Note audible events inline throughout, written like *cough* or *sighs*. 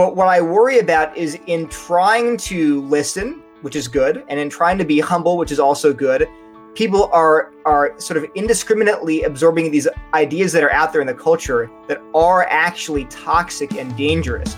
But what I worry about is in trying to listen, which is good, and in trying to be humble, which is also good, people are are sort of indiscriminately absorbing these ideas that are out there in the culture that are actually toxic and dangerous.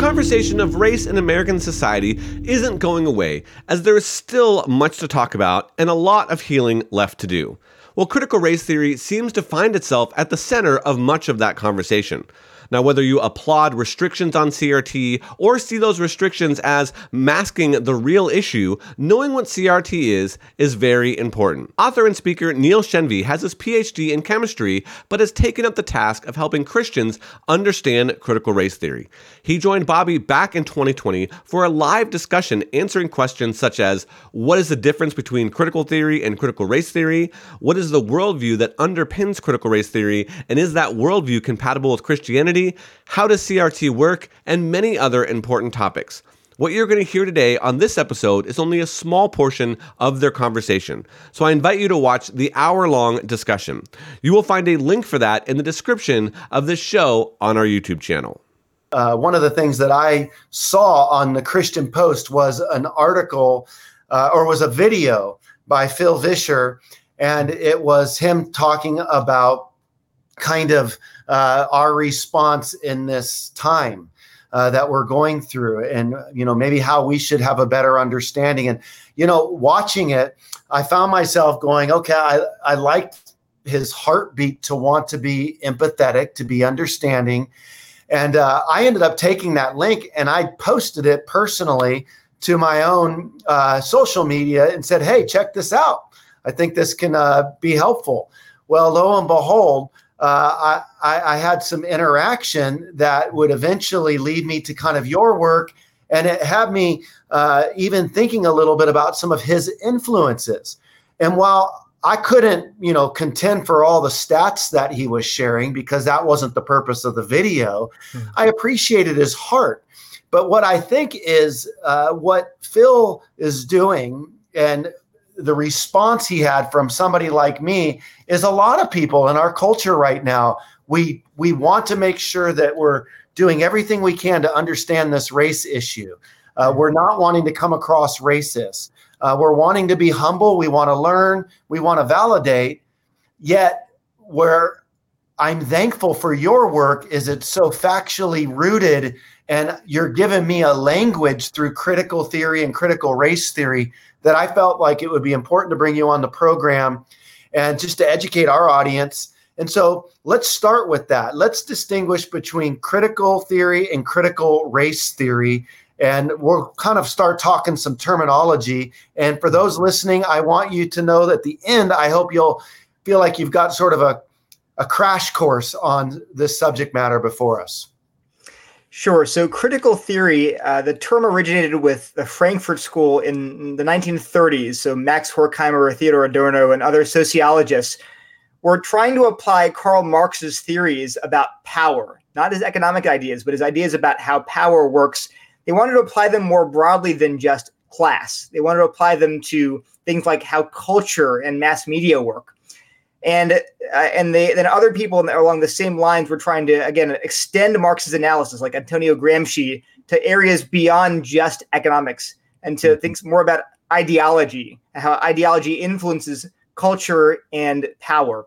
Conversation of race in American society isn't going away, as there is still much to talk about and a lot of healing left to do. Well, critical race theory seems to find itself at the center of much of that conversation. Now, whether you applaud restrictions on CRT or see those restrictions as masking the real issue, knowing what CRT is is very important. Author and speaker Neil Shenvi has his PhD in chemistry, but has taken up the task of helping Christians understand critical race theory. He joined Bobby back in 2020 for a live discussion answering questions such as what is the difference between critical theory and critical race theory? What is the worldview that underpins critical race theory? And is that worldview compatible with Christianity? How does CRT work, and many other important topics. What you're going to hear today on this episode is only a small portion of their conversation, so I invite you to watch the hour long discussion. You will find a link for that in the description of this show on our YouTube channel. Uh, one of the things that I saw on the Christian Post was an article uh, or was a video by Phil Vischer, and it was him talking about kind of uh, our response in this time uh, that we're going through and you know maybe how we should have a better understanding. And you know watching it i found myself going okay i, I liked his heartbeat to want to be empathetic to be understanding. And uh, i ended up taking that link and i posted it personally to my own uh, social media and said hey check this out. I think this can uh, be helpful. Well lo and behold uh, I, I had some interaction that would eventually lead me to kind of your work. And it had me uh, even thinking a little bit about some of his influences. And while I couldn't, you know, contend for all the stats that he was sharing because that wasn't the purpose of the video, mm-hmm. I appreciated his heart. But what I think is uh, what Phil is doing, and the response he had from somebody like me is a lot of people in our culture right now. We we want to make sure that we're doing everything we can to understand this race issue. Uh, we're not wanting to come across racist. Uh, we're wanting to be humble. We want to learn. We want to validate. Yet, where I'm thankful for your work is it's so factually rooted, and you're giving me a language through critical theory and critical race theory that I felt like it would be important to bring you on the program and just to educate our audience. And so let's start with that. Let's distinguish between critical theory and critical race theory. And we'll kind of start talking some terminology. And for those listening, I want you to know that at the end, I hope you'll feel like you've got sort of a, a crash course on this subject matter before us. Sure. So, critical theory, uh, the term originated with the Frankfurt School in the 1930s. So, Max Horkheimer, Theodor Adorno, and other sociologists were trying to apply Karl Marx's theories about power, not his economic ideas, but his ideas about how power works. They wanted to apply them more broadly than just class. They wanted to apply them to things like how culture and mass media work and uh, and they then other people along the same lines were trying to again extend Marx's analysis, like Antonio Gramsci, to areas beyond just economics and to mm-hmm. think more about ideology, how ideology influences culture and power.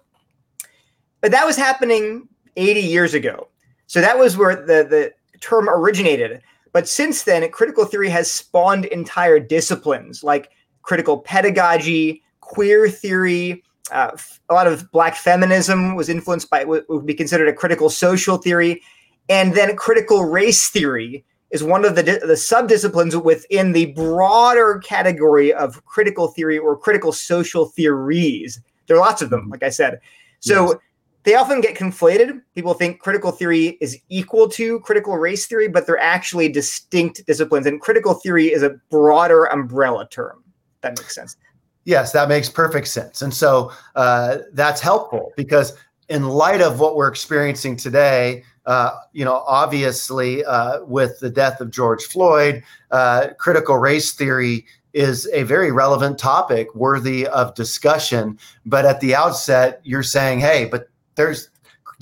But that was happening 80 years ago, so that was where the the term originated. But since then, critical theory has spawned entire disciplines like critical pedagogy, queer theory uh, a lot of black feminism was influenced by what would be considered a critical social theory, and then critical race theory is one of the the subdisciplines within the broader category of critical theory or critical social theories. There are lots of them, mm-hmm. like I said. So yes. they often get conflated. People think critical theory is equal to critical race theory, but they're actually distinct disciplines. And critical theory is a broader umbrella term. That makes sense. Yes, that makes perfect sense. And so uh, that's helpful because, in light of what we're experiencing today, uh, you know, obviously uh, with the death of George Floyd, uh, critical race theory is a very relevant topic worthy of discussion. But at the outset, you're saying, hey, but there's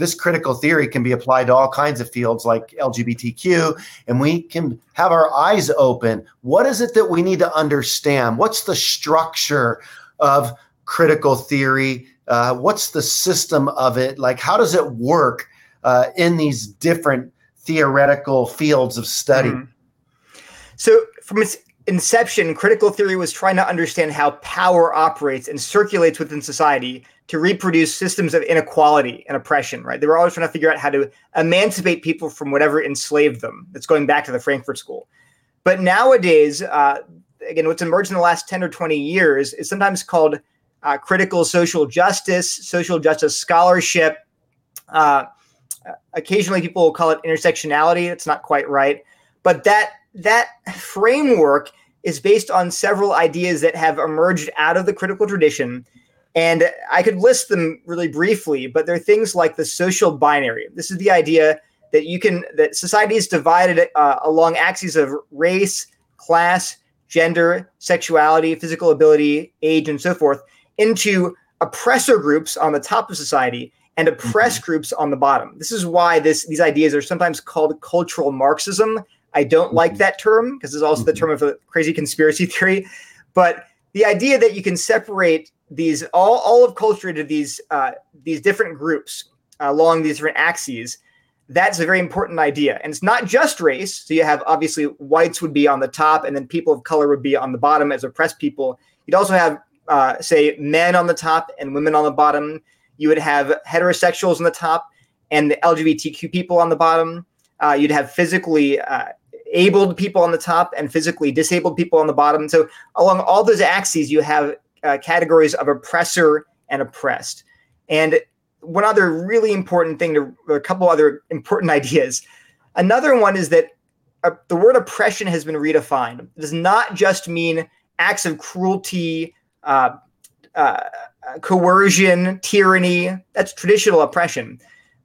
this critical theory can be applied to all kinds of fields like LGBTQ, and we can have our eyes open. What is it that we need to understand? What's the structure of critical theory? Uh, what's the system of it? Like, how does it work uh, in these different theoretical fields of study? Mm-hmm. So, from its inception, critical theory was trying to understand how power operates and circulates within society to reproduce systems of inequality and oppression, right? They were always trying to figure out how to emancipate people from whatever enslaved them. That's going back to the Frankfurt School. But nowadays, uh, again, what's emerged in the last 10 or 20 years is sometimes called uh, critical social justice, social justice scholarship. Uh, occasionally, people will call it intersectionality. It's not quite right. But that that framework is based on several ideas that have emerged out of the critical tradition. And I could list them really briefly, but they're things like the social binary. This is the idea that you can that society is divided uh, along axes of race, class, gender, sexuality, physical ability, age, and so forth into oppressor groups on the top of society and oppressed mm-hmm. groups on the bottom. This is why this these ideas are sometimes called cultural Marxism I don't mm-hmm. like that term because it's also mm-hmm. the term of a crazy conspiracy *laughs* theory. But the idea that you can separate these all, all of culture to these uh, these different groups uh, along these different axes, that's a very important idea. And it's not just race. So you have obviously whites would be on the top, and then people of color would be on the bottom as oppressed people. You'd also have uh, say men on the top and women on the bottom. You would have heterosexuals on the top and the LGBTQ people on the bottom. Uh, you'd have physically uh, abled people on the top and physically disabled people on the bottom. So along all those axes, you have uh, categories of oppressor and oppressed. And one other really important thing, to, a couple other important *laughs* ideas. Another one is that uh, the word oppression has been redefined. It does not just mean acts of cruelty, uh, uh, coercion, tyranny. That's traditional oppression.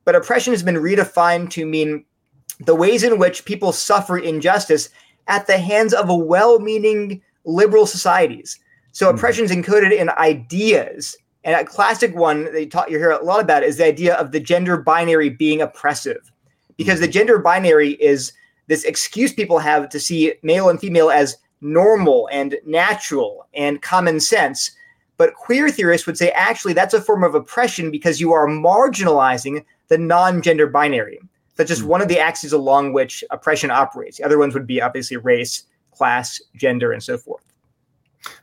But oppression has been redefined to mean the ways in which people suffer injustice at the hands of a well-meaning liberal societies. So mm-hmm. oppression is encoded in ideas. And a classic one they taught you hear a lot about is the idea of the gender binary being oppressive. Because the gender binary is this excuse people have to see male and female as normal and natural and common sense. But queer theorists would say actually that's a form of oppression because you are marginalizing the non gender binary. That's just mm-hmm. one of the axes along which oppression operates. The other ones would be obviously race, class, gender, and so forth.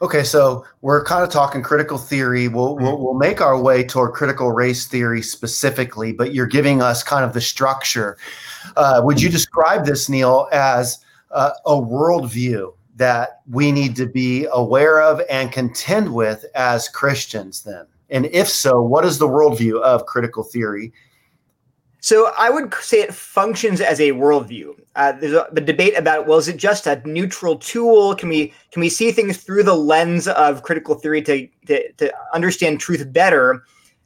Okay, so we're kind of talking critical theory. We'll, mm-hmm. we'll, we'll make our way toward critical race theory specifically, but you're giving us kind of the structure. Uh, would you describe this, Neil, as uh, a worldview that we need to be aware of and contend with as Christians? Then, and if so, what is the worldview of critical theory? So I would say it functions as a worldview. Uh, there's a, the debate about well, is it just a neutral tool? Can we can we see things through the lens of critical theory to to, to understand truth better? And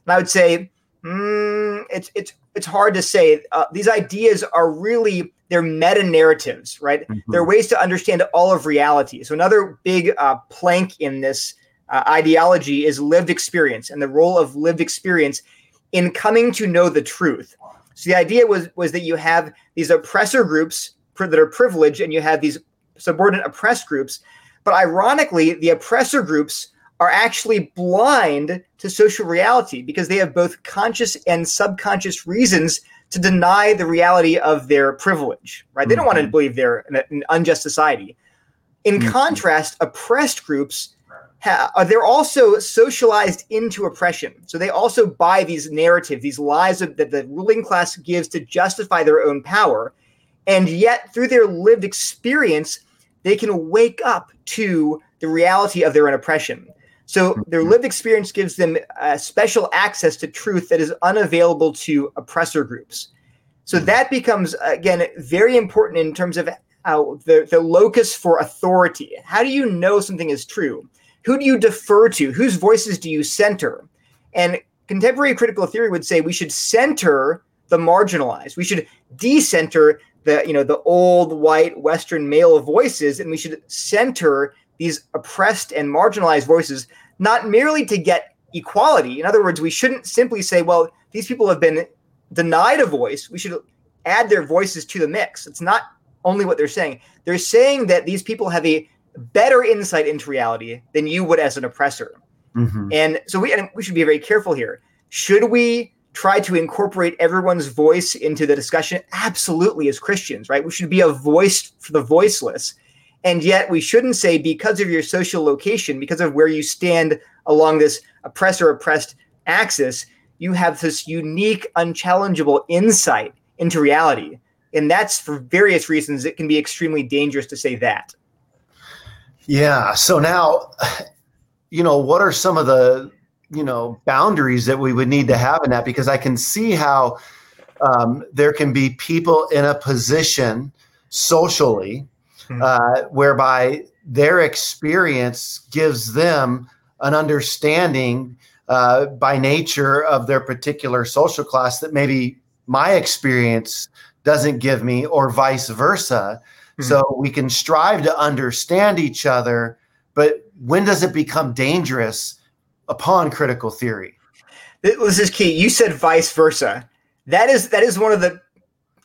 I would say mm, it's it's it's hard to say. Uh, these ideas are really they're meta narratives, right? Mm-hmm. They're ways to understand all of reality. So another big uh, plank in this uh, ideology is lived experience and the role of lived experience in coming to know the truth. So the idea was was that you have these oppressor groups that are privileged, and you have these subordinate oppressed groups. But ironically, the oppressor groups are actually blind to social reality because they have both conscious and subconscious reasons to deny the reality of their privilege. Right? They don't want to mm-hmm. believe they're in an unjust society. In mm-hmm. contrast, oppressed groups ha- uh, they're also socialized into oppression. So they also buy these narratives, these lies that the ruling class gives to justify their own power. And yet, through their lived experience, they can wake up to the reality of their own oppression. So their lived experience gives them uh, special access to truth that is unavailable to oppressor groups. So that becomes, again, very important in terms of uh, the, the locus for authority. How do you know something is true? Who do you defer to? Whose voices do you center? And contemporary critical theory would say we should center the marginalized. We should decenter the you know the old white Western male voices, and we should center these oppressed and marginalized voices, not merely to get equality. In other words, we shouldn't simply say, well, these people have been denied a voice. We should add their voices to the mix. It's not only what they're saying. They're saying that these people have a better insight into reality than you would as an oppressor. Mm-hmm. And so we and we should be very careful here. Should we try to incorporate everyone's voice into the discussion? Absolutely, as Christians, right? We should be a voice for the voiceless. And yet we shouldn't say because of your social location, because of where you stand along this oppressor oppressed axis, you have this unique, unchallengeable insight into reality. And that's for various reasons, it can be extremely dangerous to say that. Yeah. So now, *sighs* you know, what are some of the, you know, boundaries that we would need to have in that? Because I can see how um, there can be people in a position socially hmm. uh, whereby their experience gives them an understanding uh, by nature of their particular social class that maybe my experience doesn't give me, or vice versa. Mm-hmm. So we can strive to understand each other, but when does it become dangerous upon critical theory? This is key. You said vice versa. That is that is one of the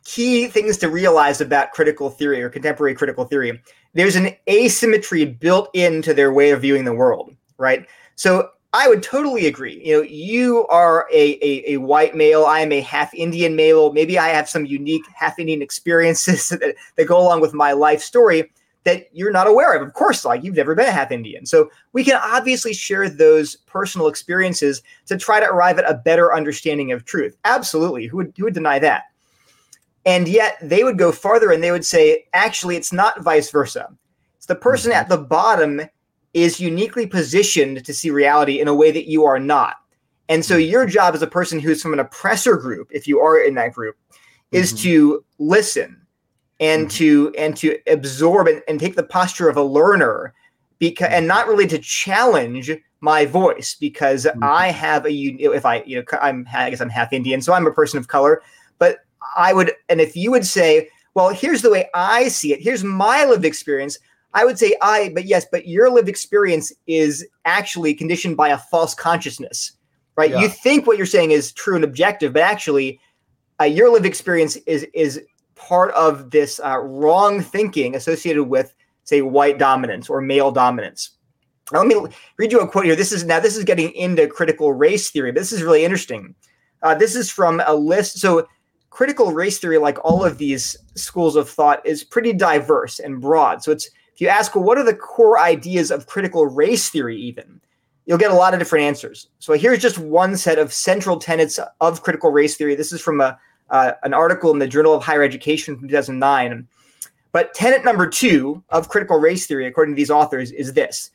key things to realize about critical theory or contemporary critical theory. There's an asymmetry built into their way of viewing the world, right? So I would totally agree. You know, you are a, a, a, white male. I am a half Indian male. Maybe I have some unique half Indian experiences *laughs* that, that go along with my life story that you're not aware of. Of course, like you've never been a half Indian. So we can obviously share those personal experiences to try to arrive at a better understanding of truth. Absolutely. Who would, who would deny that? And yet they would go farther and they would say, actually, it's not vice versa. It's the person mm-hmm. at the bottom is uniquely positioned to see reality in a way that you are not. And so mm-hmm. your job as a person who's from an oppressor group, if you are in that group, is mm-hmm. to listen and mm-hmm. to and to absorb and, and, take the posture of a learner because and not really to challenge my voice because mm-hmm. I have a if I you know I'm I guess I'm half Indian so I'm a person of color but I would and if you would say well here's the way I see it here's my lived experience I would say I, but yes, but your lived experience is actually conditioned by a false consciousness, right? Yeah. You think what you're saying is true and objective, but actually, uh, your lived experience is is part of this uh, wrong thinking associated with, say, white dominance or male dominance. Now, let me read you a quote here. This is now this is getting into critical race theory, but this is really interesting. Uh, this is from a list. So critical race theory, like all of these schools of thought, is pretty diverse and broad. So it's if you ask, well, what are the core ideas of critical race theory, even, you'll get a lot of different answers. So here's just one set of central tenets of critical race theory. This is from a, uh, an article in the Journal of Higher Education from 2009. But tenet number two of critical race theory, according to these authors, is this.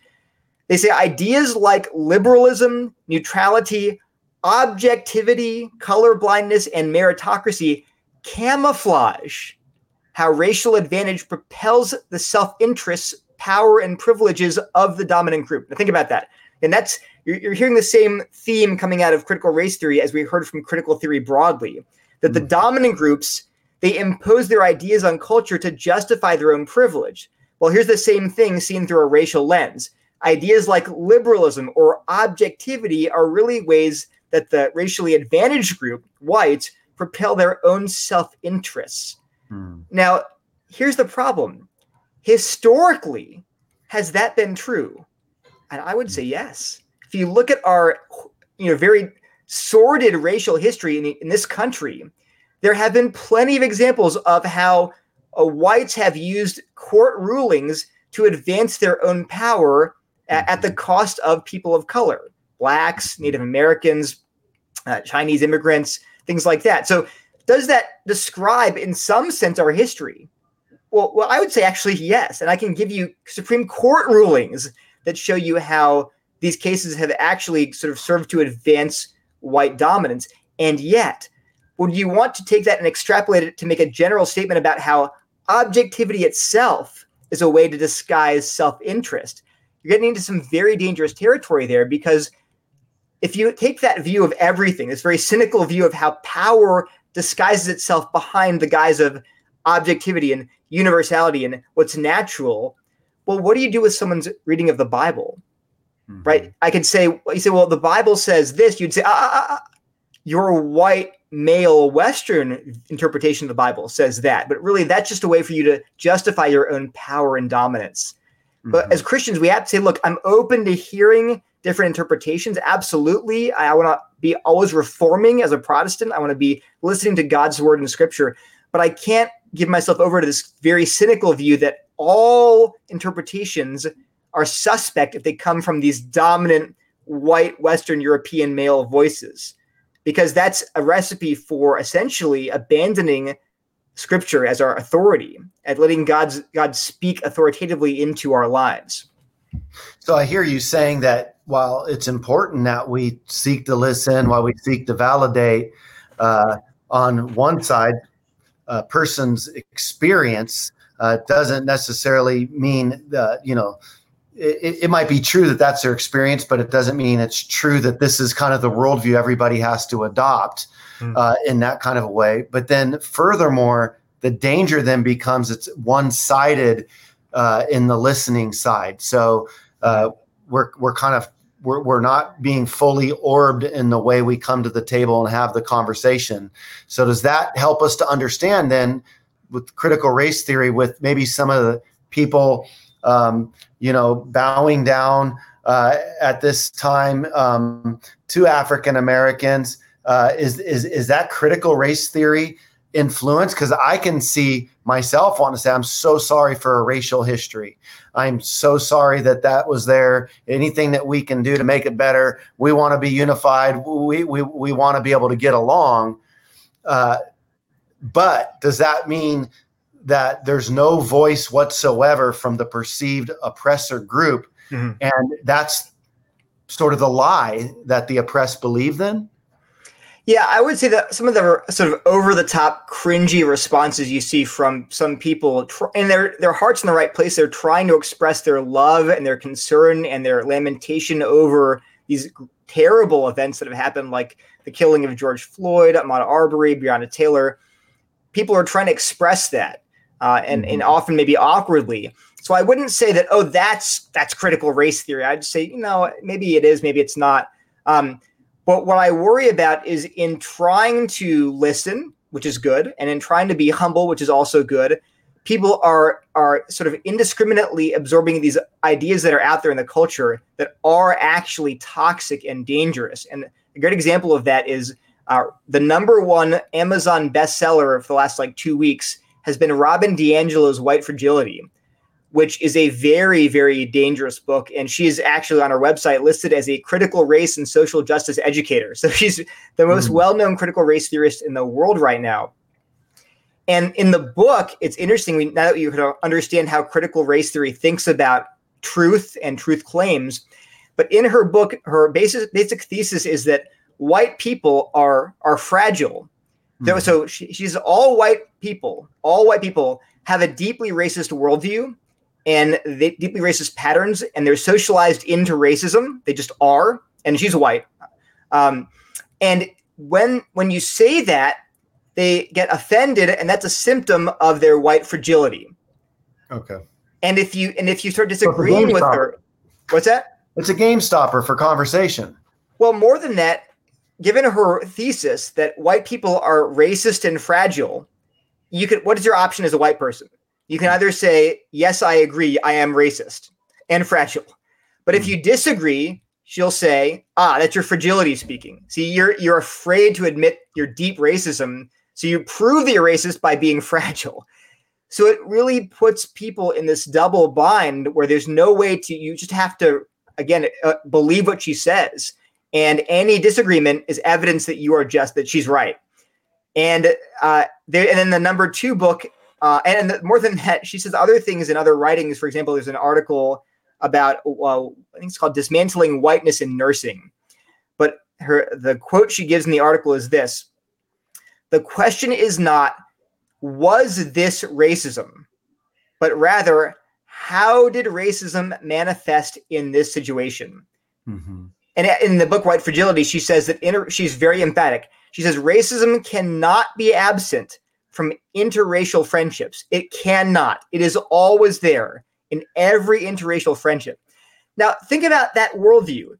They say ideas like liberalism, neutrality, objectivity, color blindness, and meritocracy camouflage how racial advantage propels the self interests, power, and privileges of the dominant group. Now, think about that. And that's you're, you're, hearing the same theme coming out of critical race theory as we heard from critical theory broadly that the mm-hmm. dominant groups they impose their ideas on culture to justify their own privilege. Well, here's the same thing seen through a racial lens. Ideas like liberalism or objectivity are really ways that the racially advantaged group, whites, propel their own self interests. Hmm. Now, here's the problem. Historically, has that been true? And I would say yes. If you look at our, you know, very sordid racial history in, in this country, there have been plenty of examples of how uh, whites have used court rulings to advance their own power at, at the cost of people of color, blacks, Native Americans, uh, Chinese immigrants, things like that. So does that describe in some sense our history? Well, well, I would say actually yes, and I can give you Supreme Court rulings that show you how these cases have actually sort of served to advance white dominance. And yet, would you want to take that and extrapolate it to make a general statement about how objectivity itself is a way to disguise self-interest? You're getting into some very dangerous territory there because if you take that view of everything, this very cynical view of how power disguises itself behind the guise of objectivity and universality and what's natural. well, what do you do with someone's reading of the Bible? Mhm. Right? I could say, you say, well, the Bible says this. You'd say, ah, ah, ah, ah, your white male Western interpretation of the Bible says that. But really, that's just a way for you to justify your own power and dominance. But Mhm. as Christians, we have to say, look, I'm open to hearing different interpretations. Absolutely. I want to be always reforming as a Protestant. I want to be listening to God's word and scripture. But I can't give myself over to this very cynical view that all interpretations are suspect if they come from these dominant white Western European male voices. Because that's a recipe for essentially abandoning scripture as our authority and letting God's God speak authoritatively into our lives. So I hear you saying that while it's important that we seek to listen, while we seek to validate, uh, on one side, a person's experience uh, doesn't necessarily mean that you know. It, it might be true that that's their experience, but it doesn't mean it's true that this is kind of the worldview everybody has to adopt Mm. uh, in that kind of a way. But then, furthermore, the danger then becomes it's one-sided uh, in the listening side. So uh, we're we're kind of we're, we're not being fully orbed in the way we come to the table and have the conversation. So does that help us to understand then with critical race theory with maybe some of the people um, you know bowing down uh, at this time um, to African Americans uh, is is is that critical race theory influence because I can see myself want to say I'm so sorry for a racial history. I'm so sorry that that was there. Anything that we can do to make it better, we want to be unified. We we we want to be able to get along. Uh, but does that mean that there's no voice whatsoever from the perceived oppressor group, Mhm. and that's sort of the lie that the oppressed believe? Then. Yeah, I would say that some of the sort of over the top, cringy responses you see from some people, and their their hearts in the right place. They're trying to express their love and their concern and their lamentation over these terrible events that have happened, like the killing of George Floyd, Ahmaud Arbery, Breonna Taylor. People are trying to express that, uh, and and often maybe awkwardly. So I wouldn't say that. Oh, that's that's critical race theory. I'd say you know maybe it is, maybe it's not. Um, but what I worry about is in trying to listen, which is good, and in trying to be humble, which is also good, people are are sort of indiscriminately absorbing these ideas that are out there in the culture that are actually toxic and dangerous. And a great example of that is uh, the number one Amazon bestseller for the last like two weeks has been Robin DiAngelo's White Fragility which is a very, very dangerous book. And she is actually on her website listed as a critical race and social justice educator. So she's the most Mm. well known critical race theorist in the world right now. And in the book, it's interesting we, now that you can understand how critical race theory thinks about truth and truth claims. But in her book, her basic, basic thesis is that white people are, are fragile. There- So she, she's all white people, all white people have a deeply racist worldview and they deeply racist patterns, and they're socialized into racism. They just are, and she's white. Um, and when when you say that, they get offended, and that's a symptom of their white fragility. Okay. And if you and if you start disagreeing with stopper. her, what's that? It's a game stopper for conversation. Well, more than that, given her thesis that white people are racist and fragile, you could what is your option as a white person? You can either say, Yes, I agree, I am racist and fragile. But if you disagree, she'll say, Ah, that's your fragility speaking. See, you're you're afraid to admit your deep racism. So you prove that you're racist by being *laughs* fragile. So it really puts people in this double bind where there's no way to, you just have to, again, uh, believe what she says. And any disagreement is evidence that you are just, that she's right. And uh, there, and then the number two book, uh, and more than that, she says other things in other writings. For example, there's an article about, uh, I think it's called "Dismantling Whiteness in Nursing." But her, the quote she gives in the article is this: "The question is not was this racism, but rather how did racism manifest in this situation." Mm-hmm. And in the book White Fragility, she says that inter- she's very emphatic. She says racism cannot be absent from interracial friendships. It cannot. It is always there. in every interracial friendship. Now, think about that worldview.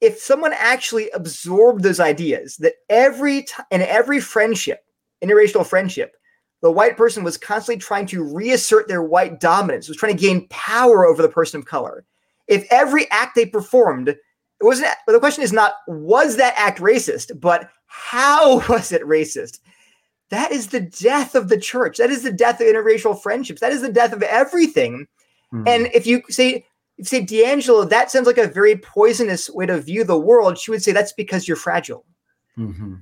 If someone actually absorbed those ideas, that every time in every friendship, interracial friendship, the white person was constantly trying to reassert their white dominance, was trying to gain power over the person of color. If every act they performed, it wasn't. the question is not was that act racist, but how *laughs* was it racist? That is the death of the church. That is the death of interracial friendships. That is the death of everything. Mm-hmm. And if you say, if you say DiAngelo, that sounds like a very poisonous way to view the world. She would say that's because you're fragile. Mm-hmm.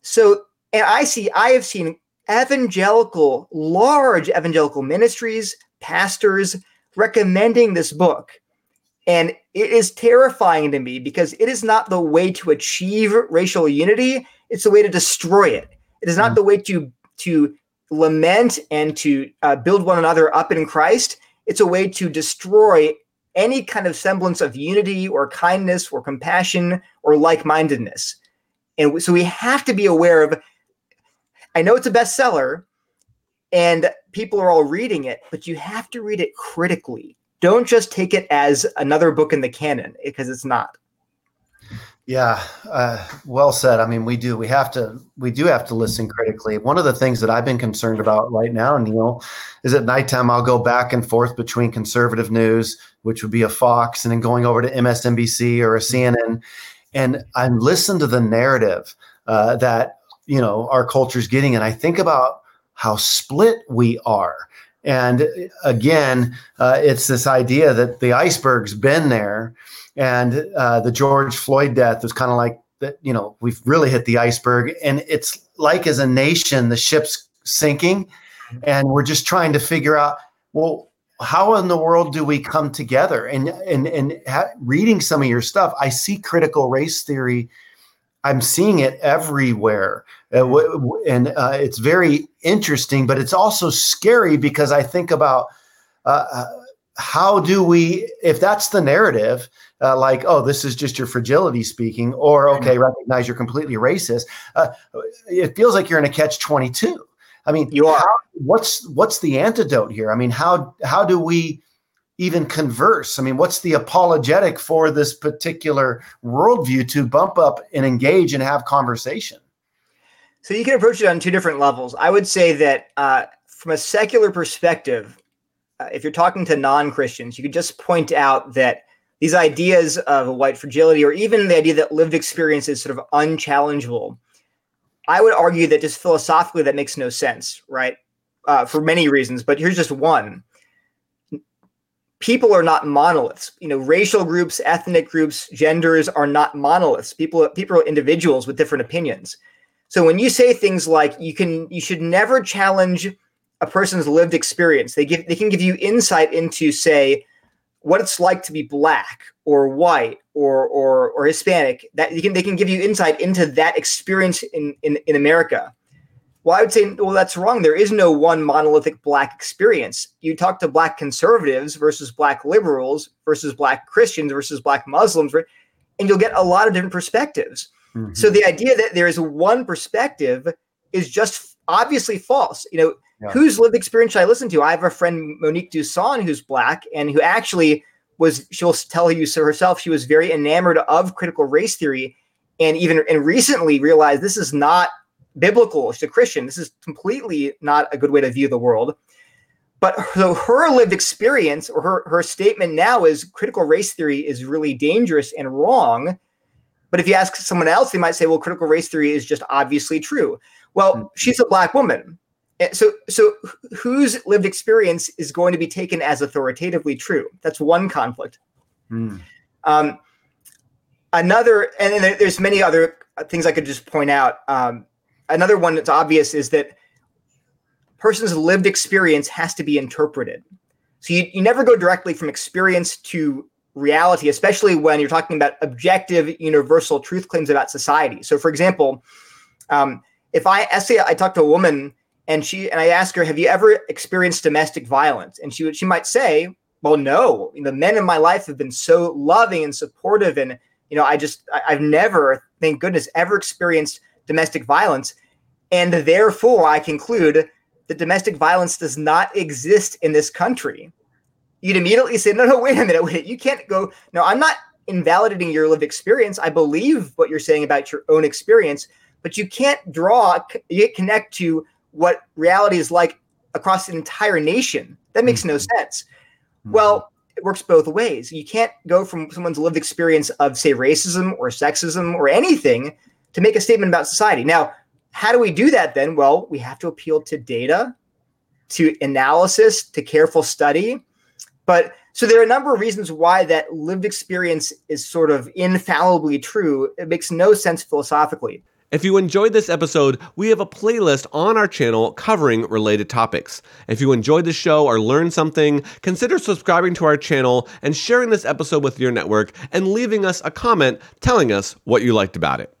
So, and I see, I have seen evangelical, large evangelical ministries, pastors recommending this book. And it is terrifying to me because it is not the way to achieve racial unity, it's the way to destroy it. It is not mm. the way to to lament and to uh, build one another up in Christ. It's a way to destroy any kind of semblance of unity or kindness or compassion or like-mindedness. And so we have to be aware of I know it's a bestseller and people are all reading it, but you have to read it critically. Don't just take it as another book in the canon because it's not. Yeah, uh, well said. I mean, we do. We have to. We do have to listen critically. One of the things that I've been concerned about right now, Neil, is at nighttime I'll go back and forth between conservative news, which would be a Fox, and then going over to MSNBC or a CNN, and I listen to the narrative uh, that you know our culture is getting, and I think about how split we are. And again, uh, it's this idea that the iceberg's been there and uh, the George Floyd death was kind of like that. You know, we've really hit the iceberg, and it's like as a nation, the ship's sinking, and we're just trying to figure out well how in the world do we come together? And and and ha- reading some of your stuff i see critical race theory. I'm seeing it everywhere. Uh, w- and uh, it's very interesting but it's also scary because i think about uh, uh how do we if that's the narrative uh, like oh this is just your fragility speaking or okay recognize you're completely racist uh, it feels like you're in a catch 22 i mean you are. how, what's what's the antidote here? I mean how how do we even converse? I mean what's the apologetic for this particular worldview to bump up and engage and have conversation? So you can approach it on two different levels. I would say that uh, from a secular perspective uh, if you're talking to non-Christians, you could just point out that these ideas of white fragility, or even the idea that lived experience is sort of unchallengeable, I would argue that just philosophically that makes no sense, right? Uh, for many reasons, but here's just one. People are not monoliths. You know, racial groups, ethnic groups, genders are not monoliths. People, people are individuals with different opinions. So when you say things like you can, you should never challenge a person's lived experience. They give they can give you insight into say what it's like to be black or white or or or Hispanic. That you can they can give you insight into that experience in in, in America. Well, I would say, well, that's wrong. There is no one monolithic black experience. You talk to black conservatives versus black liberals versus black Christians versus black Muslims, and you'll get a lot of different perspectives. Mm-hmm. So the idea that there is one perspective is just obviously false. You know, yeah. whose lived experience should I listen to? I have a friend, Monique Duson, who's black and who actually was, she'll tell you so herself, she was very enamored of critical race theory and even and recently realized this is not biblical. She's a Christian. This is completely not a good way to view the world. But so her lived experience or her, her statement now is critical race theory is really dangerous and wrong. But if you ask someone else, they might say, well, critical race theory is just obviously true. Well, mm-hmm. she's a black woman. So, so whose lived experience is going to be taken as authoritatively true? That's one conflict. Mm. Um, another, and then there's many other things I could just point out. Um, another one that's obvious is that person's lived experience has to be interpreted. So you, you never go directly from experience to reality, especially when you're talking about objective, universal truth claims about society. So, for example, um, if I, I say I talk to a woman and she and I ask her, "Have you ever experienced domestic violence?" And she she might say, "Well, no. The men in my life have been so loving and supportive, and you know, I just I, I've never, thank goodness, ever experienced domestic violence, and therefore I conclude that domestic violence does not exist in this country." you'd immediately say, no, no, wait a minute, wait, you can't go. No, I'm not invalidating your lived experience. I believe what you're saying about your own experience, but you can't draw, you connect to what reality is like across the entire nation. That makes mm-hmm. no sense. Mm-hmm. Well, it works both ways. You can't go from someone's lived experience of, say, racism or sexism or anything to make a statement about society. Now, how do we do that then? Well, we have to appeal to data, to analysis, to careful study. But so there are a number of reasons why that lived experience is sort of infallibly true. It makes no sense philosophically. If you enjoyed this episode, we have a playlist on our channel covering related topics. If you enjoyed the show or learned something, consider subscribing to our channel and sharing this episode with your network and leaving us a comment telling us what you liked about it.